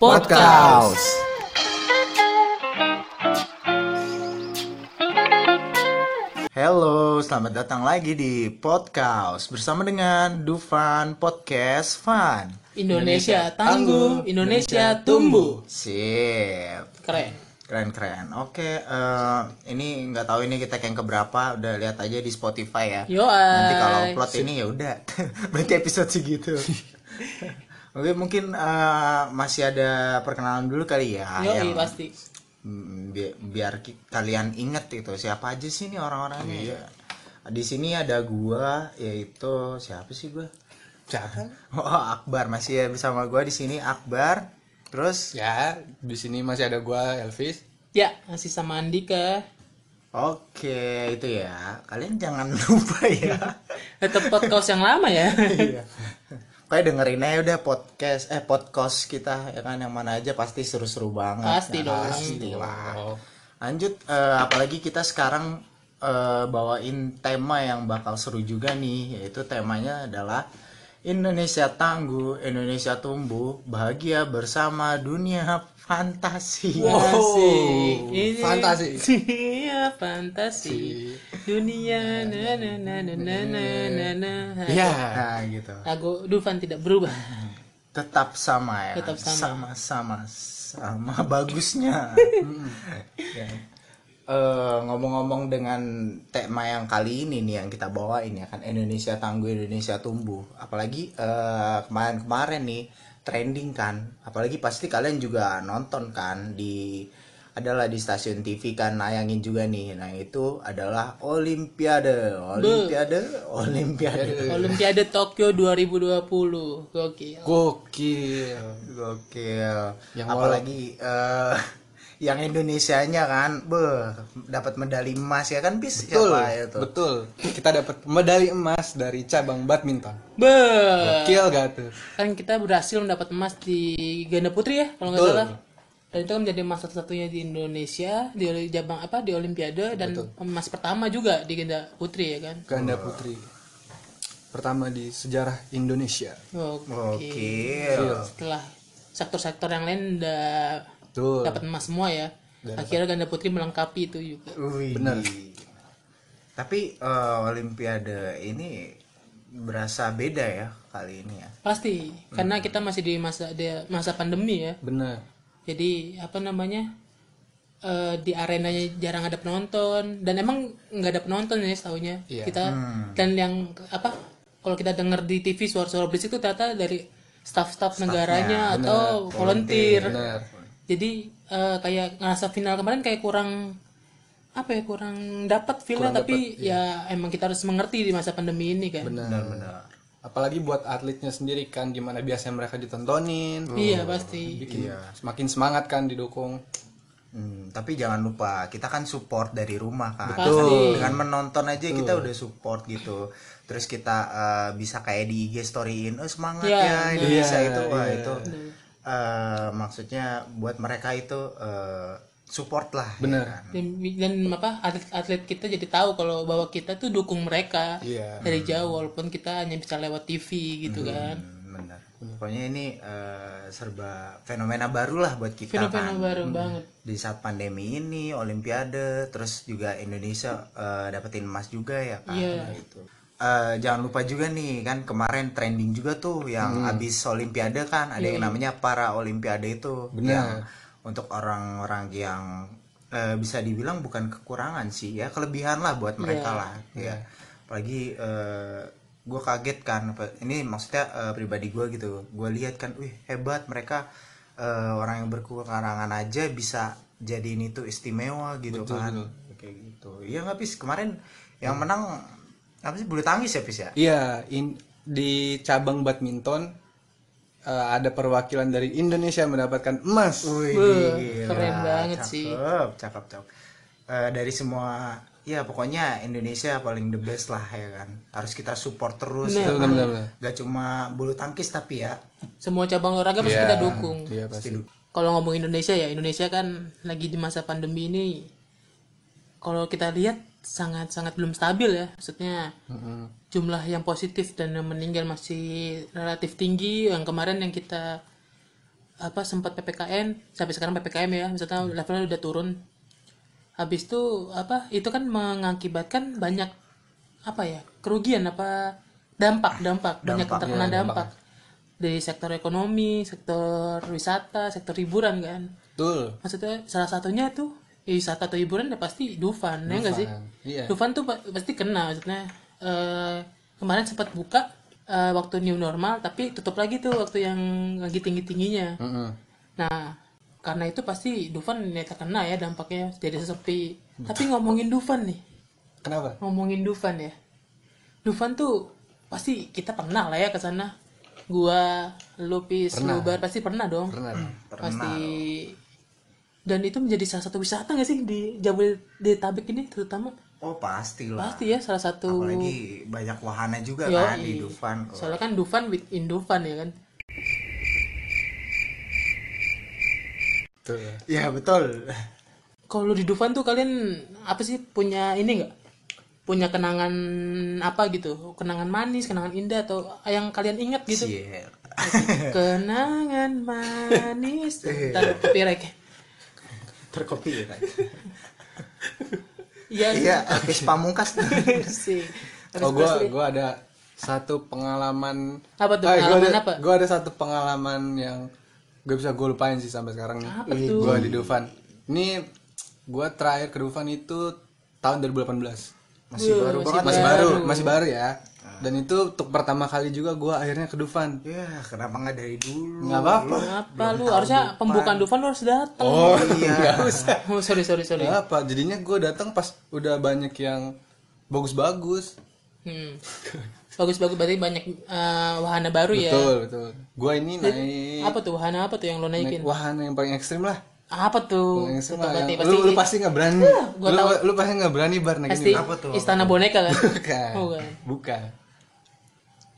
Podcast. Halo, selamat datang lagi di podcast bersama dengan Dufan Podcast Fun. Indonesia tangguh, Indonesia tumbuh. Sip, Keren. keren-keren. Oke, eh, ini nggak tahu ini kita yang keberapa, udah lihat aja di Spotify ya. Yo, Nanti kalau plot ini ya udah, berarti episode segitu. Oke, mungkin eh, masih ada perkenalan dulu kali ya. Yo, yang- pasti. Hmm, bi- biar ki- kalian inget itu siapa aja sih nih orang-orangnya ya. Di sini ada gua yaitu siapa sih gua? Siapa? Oh, Akbar masih ya bersama gua di sini Akbar. Terus Ya, di sini masih ada gua Elvis. Ya, masih sama Andika. oke itu ya. Kalian jangan lupa ya. Tetap podcast yang lama ya. Iya. Kayak dengerin aja udah podcast eh podcast kita ya kan yang mana aja pasti seru-seru banget. Pasti dong. Pasti lah. Oh, Lanjut, eh, apalagi kita sekarang eh, bawain tema yang bakal seru juga nih, yaitu temanya adalah Indonesia tangguh, Indonesia tumbuh, bahagia bersama dunia fantasi. Asik. Ini fantasi. Fantasi. Dunia na na na na na na na na. Nah, gitu. Lagu Dufan tidak berubah. Tetap sama ya. Tetap sama. Sama sama bagusnya. Ya. Eh, ngomong-ngomong dengan tema yang kali ini nih yang kita bawain ya kan Indonesia tangguh Indonesia tumbuh apalagi eh, kemarin-kemarin nih trending kan apalagi pasti kalian juga nonton kan di adalah di stasiun TV kan nayangin juga nih nah itu adalah Olimpiade Olimpiade Olimpiade Olimpiade Tokyo 2020. Gokil. Gokil. Gokil. Yang Apalagi eh, yang Indonesianya kan, beh, dapat medali emas ya kan bis Betul. siapa itu? Betul. Kita dapat medali emas dari cabang badminton. Be. Gokil gak tuh? Kan kita berhasil mendapat emas di ganda putri ya, kalau nggak salah. Dan itu kan menjadi emas satu-satunya di Indonesia di cabang apa di Olimpiade dan emas pertama juga di ganda putri ya kan. Ganda putri. Pertama di sejarah Indonesia. Oke. Gokil. Setelah sektor-sektor yang lain udah dapat emas semua ya. Akhirnya ganda putri melengkapi itu juga. Wih. Bener. Tapi eh, Olimpiade ini berasa beda ya kali ini ya. Pasti, karena kita masih di masa di masa pandemi ya. Bener. Jadi apa namanya? eh, di arenanya jarang ada penonton. Dan emang nggak ada penonton ya setahunya Iya. kita dan yang apa kalau kita dengar di TV suara-suara berisik itu ternyata dari staff-staff negaranya atau volunteer. Bener. jadi eh, kayak ngerasa final kemarin kayak kurang apa ya kurang dapat feelnya. Tapi ya emang kita harus mengerti di masa pandemi ini kan. Benar-benar. Apalagi buat atletnya sendiri kan, gimana biasanya mereka ditontonin. iya pasti Bikin semakin semangat kan didukung. Hmm, tapi jangan lupa kita kan support dari rumah kan. Betul. Dengan menonton aja kita udah support gitu. Terus kita eh, bisa kayak di IG storyin, oh semangat Iya, ya. Indonesia Iya, itu wah iya. itu eh, maksudnya buat mereka itu eh, support lah. ya Bener. kan? dan, dan apa atlet-atlet kita jadi tahu kalau bahwa kita tuh dukung mereka Iya. dari jauh walaupun kita hanya bisa lewat TV gitu kan Hmm, benar. Pokoknya ini eh, serba fenomena baru lah buat kita fenomena kan. baru banget Di saat pandemi ini, Olimpiade, terus juga Indonesia eh, dapetin emas juga ya kan. Iya. Nah, itu. Eh, jangan lupa juga nih kan kemarin trending juga tuh yang abis Olimpiade kan ada yang namanya para Olimpiade itu. Benar. Yang untuk orang-orang yang eh, bisa dibilang bukan kekurangan sih ya. Kelebihan lah buat mereka lah ya. Apalagi gue kaget kan ini maksudnya eh, pribadi gue gitu. Gue lihat kan wih hebat mereka eh, orang yang berkekurangan aja bisa jadiin itu istimewa gitu kan. kayak gitu. Iya nggak pis? Kemarin yang menang apa sih? Bulu tangkis ya pis ya? Iya, in- di cabang badminton eh, ada perwakilan dari Indonesia mendapatkan emas. Wih, keren banget sih. cakep, cakep cakep Eh, dari semua ya pokoknya Indonesia paling the best lah ya kan harus kita support terus ya Betul, kan? benar. gak cuma bulu tangkis tapi ya semua cabang olahraga pasti Iya, kita dukung Iya pasti. kalau ngomong Indonesia ya Indonesia kan lagi di masa pandemi ini kalau kita lihat sangat-sangat belum stabil ya maksudnya jumlah yang positif dan yang meninggal masih relatif tinggi. Yang kemarin yang kita apa sempat ppkn sampai sekarang ppkm ya misalnya levelnya udah turun. Habis itu apa itu kan mengakibatkan banyak apa ya kerugian apa dampak dampak banyak yang terkena dampak. dari sektor ekonomi sektor wisata sektor hiburan kan. Betul. Maksudnya salah satunya tuh ya wisata atau hiburan ya pasti Dufan, ya enggak sih? Iya. Dufan tuh pa- pasti kena maksudnya eh, kemarin sempat buka eh, waktu new normal tapi tutup lagi tuh waktu yang lagi tinggi tingginya Mm-mm. nah karena itu pasti Dufan ya terkena ya dampaknya jadi sepi tapi ngomongin Dufan nih. Kenapa? Ngomongin Dufan ya. Dufan tuh pasti kita pernah lah ya ke sana. Gua Lupis Lubar pasti pernah dong. Pernah pasti. Dan itu menjadi salah satu wisata nggak sih di Jabodetabek ini terutama Oh pasti lah. pasti ya salah satu Apalagi banyak wahana juga Yoi. kan di Dufan. soalnya kan Dufan with Indufan ya kan Tuh. Iya betul. kalau di Dufan tuh kalian apa sih punya ini nggak punya kenangan apa gitu kenangan manis kenangan indah atau yang kalian ingat gitu Iya. kenangan manis ntar copyright Terkopi ya kan. Iya Iya, artis pamungkas. sih oh gua gua ada satu pengalaman Apa tuh, Ah, gua pengalaman ada, apa? gua ada satu pengalaman yang gue bisa gue lupain sih sampai sekarang nih Apa tuh? gua di Dufan ini gua terakhir ke Dufan itu tahun 2018 Masih baru banget. masih baru masih baru ya dan itu untuk pertama kali juga gua akhirnya ke Dufan Ya, kenapa nggak dari dulu? nggak apa-apa apa lu harusnya pembukaan Dufan lu harus datang oh Iya. nggak usah oh sorry sorry sorry nggak apa jadinya gue datang pas udah banyak yang bagus-bagus Hmm. Bagus bagus berarti banyak eh, wahana baru ya. betul betul gue ini naik Apa tuh wahana apa tuh yang lo naikin? naik wahana yang paling ekstrim lah Apa tuh? yang berarti yang- pasti lu, lu pasti nggak berani gua lu, tahu. lu pasti nggak berani bar naik Apa tuh? istana boneka kan? bukan Bukan. bukan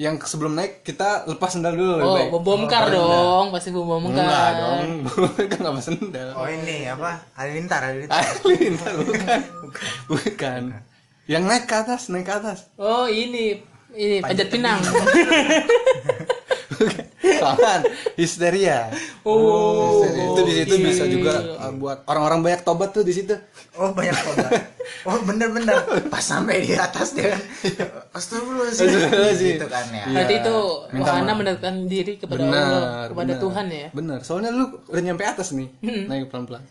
yang sebelum naik kita lepas sendal dulu lebih Oh, baik. bom bongkar dong, pasti bom bongkar. enggak dong kan nggak pas sendal Oh ini apa? Halilintar, halilintar. Halilintar bukan bukan yang naik ke atas naik ke atas Oh, ini ini panjat pinang. Jangan histeria. Oh, Histeria. itu di situ bisa juga uh, buat orang-orang banyak tobat tuh di situ. Oh banyak tobat. Oh bener-bener. Pas sampai di atas dia kan. Astagfirullahaladzim. Astagfirullahaladzim. Gitu kan ya. Berarti itu wahana mendekatkan diri kepada Allah, kepada Tuhan ya. Bener. Soalnya lu udah nyampe atas nih, naik pelan-pelan,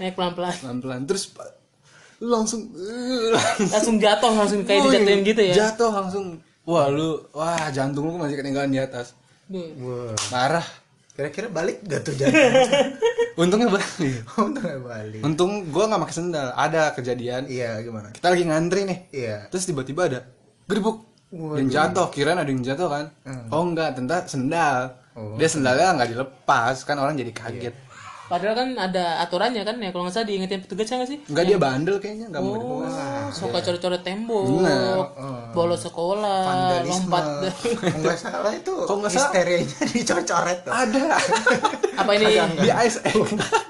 Naik pelan-pelan. pelan-pelan. Terus lu langsung Langsung jatuh, langsung kayak Oh, dijatuhin gitu ya. Jatuh langsung. Wah lu, wah jantung lu masih ketinggalan di atas. Wah. Marah. Kira-kira balik gak tuh jangan. Untungnya balik. Untung gak balik. Untung gua nggak pakai sendal. Ada kejadian. Iya gimana? Kita lagi ngantri nih. Iya. Terus tiba-tiba ada gerbuk yang jatuh, kirain ada yang jatuh kan? Oh enggak, ternyata sendal. Dia sendalnya nggak dilepas, kan orang jadi kaget. Padahal kan ada aturannya kan ya, kalau nggak salah diingetin petugasnya nggak sih? Enggak dia bandel kayaknya, nggak mau dilepas. Oh, suka coret-coret tembok, Bener. bolos sekolah, Vandalisme. lompat. Nggak salah itu Kalau nggak salah- histerianya dicoret tuh. Ada Apa ini? di ASX.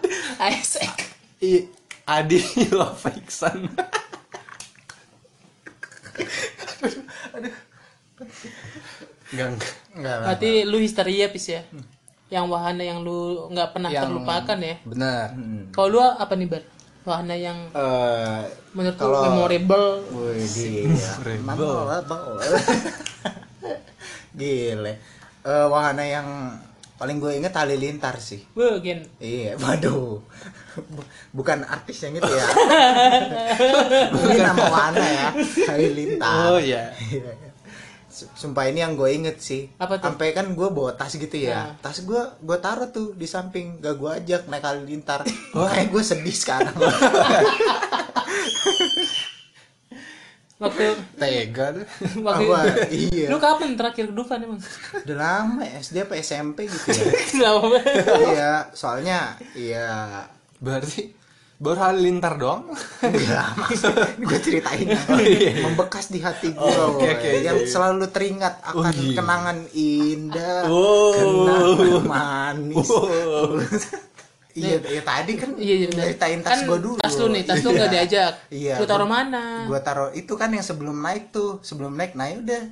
ASEK. I Adi Love Iksan. Enggak, enggak. Enggak lah. Berarti lu histeria pis ya? Yang wahana yang lu nggak pernah Yang- terlupakan ya? Benar. Kalau lu apa nih bar? Wahana yang Eh, menurut lu Kalau- memorable? Wih, gila. Memorable. Gile. Eh, wahana yang paling gue inget halilintar sih. Wah, gen. Iya, waduh. Bu- Bukan artis yang itu ya. Ini nama wahana ya, halilintar. Oh iya. Iya, Sumpah ini yang gue inget sih. Apa tuh? Sampai kan gue bawa tas gitu ya. Nah. Tas gue gue taruh tuh di samping. Gak gue ajak naik halilintar. Makanya gue sedih sekarang. Waktu Tega tuh. waktu Apa? Iya. Lu kapan terakhir ke Dufan emang? Udah lama ya, SD apa SMP gitu ya. Lama banget. iya, soalnya iya Berarti baru halilintar doang. Iya, maksud gue ceritain membekas di hati gue, Oh, woy. oke, yang oke. selalu teringat akan Oh, iya. kenangan indah, Oh. kenangan manis. Oh. Iya, ya tadi kan Iya, iya ceritain tas Kan gue dulu. Tas lu nih, tas lu nggak diajak. Iya. Lu taruh mana? Gue taruh itu kan yang sebelum naik tuh, sebelum naik, nah udah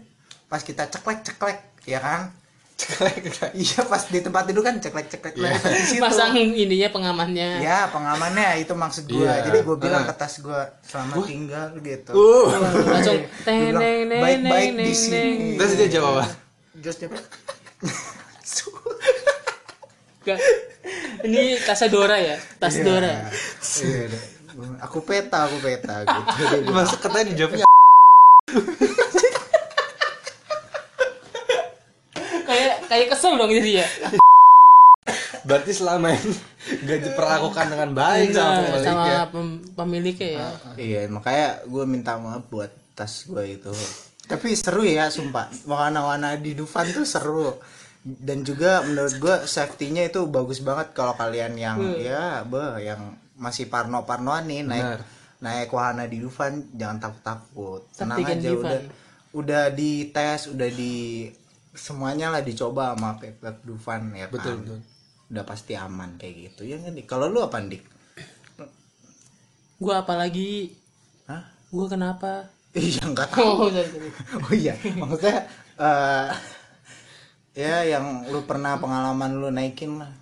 pas kita ceklek ceklek, ya kan, iya pas di tempat tidur kan ceklek ceklek di situ Pasang ininya pengamannya. ya pengamannya itu maksud gue Iya. jadi gue bilang Ah. ke tas gue selamat tinggal gitu Uh. Langsung Dia teng bilang, neng neng baik-baik neng di sini. Terus dia jawab apa? Just jawab, Gak. Ini tasnya Dora ya, tas Iya. Dora. Iya, deh. aku peta aku peta gitu Masuk katanya dijawabnya Kayak kayak kesel dong jadi ya. Berarti selama ini gak diperlakukan dengan baik sama Nah, pemiliknya. sama pem- pemiliknya ya. iya makanya gue minta maaf buat tas gue itu tapi seru ya sumpah warna-warna di Dufan tuh seru dan juga menurut gue safety-nya itu bagus banget kalau kalian yang ya beh yang masih parno-parnoan nih naik Benar. naik wahana di Dufan jangan takut-takut tenang Saktikan aja Dufan. udah udah dites udah di semuanya lah dicoba sama pet Dufan ya Betul, kan? betul. udah pasti aman kayak gitu ya kan Dik? kalau lu apa dik Gua apalagi Hah? gua kenapa? iya nggak tahu Oh, sorry, sorry. oh iya maksudnya eh ya yang lu pernah pengalaman lu naikin lah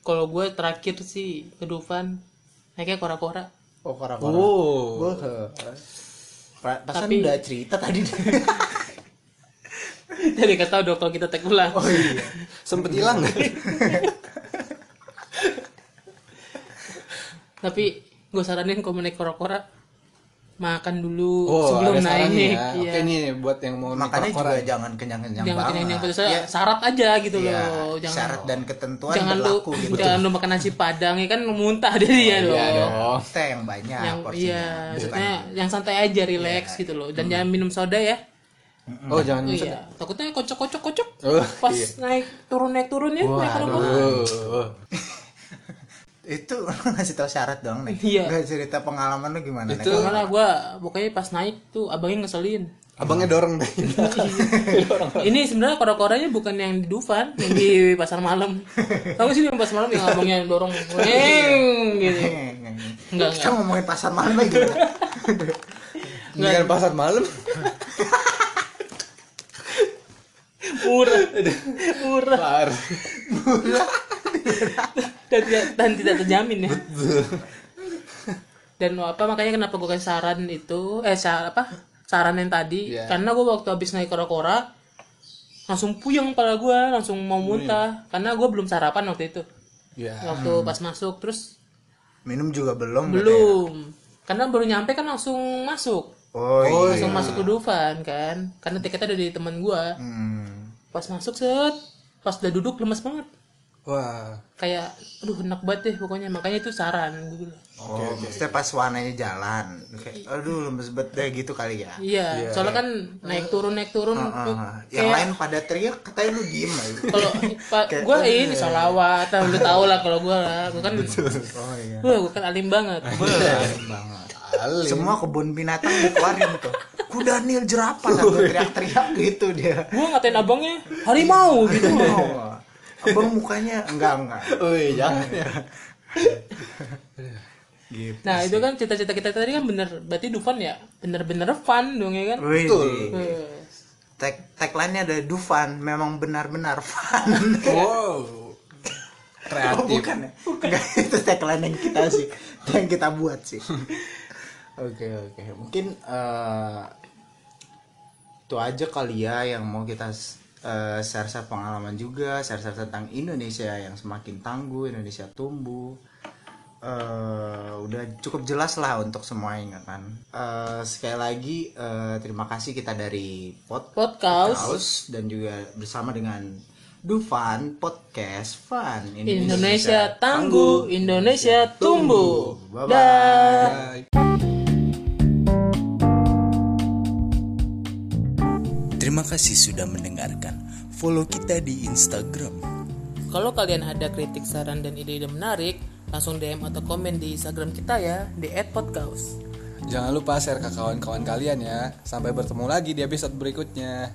Kalau gue terakhir sih ke Dufan naiknya kora-kora. oh kora-kora Oh. Wah, Pa- pasan Tapi- udah cerita tadi Jadi kata tahu dong kalau kita tag ulang. oh iya Sempet hilang? Tapi gue saranin kalau mau naik kora-kora makan dulu Oh, sebelum naik. ya. Iya. Oke nih buat yang mau naik juga kora-kora. jangan kenyang-kenyang Jangan banget kenyang yang pedes ya, syarat aja gitu ya, loh. Jangan syarat dan ketentuan jangan lu berlaku gitu jangan lu makan nasi padang ya kan muntah dari dia Iya loh. dong. teh yang banyak Yang porsinya iya, Bukan- maksudnya yang santai aja relax gitu loh. Dan jangan minum soda ya. Oh jangan Oh, iya, takutnya kocok-kocok kocok. Oh, Pas iya. naik turun naik turun ya, naik kora-kora. Oh. itu ngasih tau syarat dong nih Iya. Gak cerita pengalaman lu gimana Itu- Nek? Malah gua pokoknya pas naik tuh abangnya ngeselin. Abangnya dorong deh. Ini sebenarnya kora-koranya bukan yang di Dufan, yang di pasar malam. Tahu sih yang pasar malam yang abangnya dorong, weng gitu. Enggak, kita ngomongin pasar malam lagi? Dengan pasar malam. Murah, murah. Bar. dan tidak dan tidak terjamin ya. Dan apa makanya kenapa gue kasih saran itu eh sa- apa saran yang tadi Iya. karena gue waktu habis naik kora-kora langsung puyeng kepala gue langsung mau muntah. Karena gue belum sarapan waktu itu. Ya. waktu pas masuk terus minum juga belum belum. Karena baru nyampe kan langsung masuk. Oh, iya. langsung masuk ke Dufan kan karena tiketnya ada di teman gue Hmm. Pas masuk set pas udah duduk lemes banget Wah. kayak aduh enak banget deh pokoknya makanya itu saran gue bilang Oh, maksudnya pas warnanya jalan. Kayak, aduh lemes banget deh gitu kali ya. iya soalnya kan naik turun naik turun tuh Ah, yang lain pada teriak, katanya lu diem aja. kalau gue ini salawat lu tau lah kalau gue lah gue kan Oh iya. gue kan alim banget Keren banget. Alim. Semua kebun binatang dikeluarin tuh. Kuda nil jerapah sampai teriak-teriak gitu dia. gue ngatain abangnya harimau gitu Oh, abang mukanya enggak enggak. Wih, jangan ya. Gitu. nah itu kan cita-cita kita tadi kan bener berarti Dufan ya bener-bener fun dong ya kan Wih, Eh, tag tagline-nya ada Dufan, memang benar-benar fun. Wow. Oh, Kreatif. bukan ya? Enggak, itu tagline yang kita sih, yang kita buat sih. Oke oke, mungkin eh, itu aja kali ya yang mau kita eh, share-share pengalaman juga, share-share tentang Indonesia yang semakin tangguh, Indonesia tumbuh. Eh, udah cukup jelas lah untuk semuanya kan. Eh, sekali lagi eh, terima kasih kita dari Pod podcast House dan juga bersama dengan Dufan Podcast Fun Indonesia tangguh Indonesia tumbuh Bye-bye. Dah. Terima kasih sudah mendengarkan. Follow kita di Instagram. Kalau kalian ada kritik, saran, dan ide-ide menarik, langsung DM atau komen di Instagram kita ya, di @podcast. Jangan lupa share ke kawan-kawan kalian ya. Sampai bertemu lagi di episode berikutnya.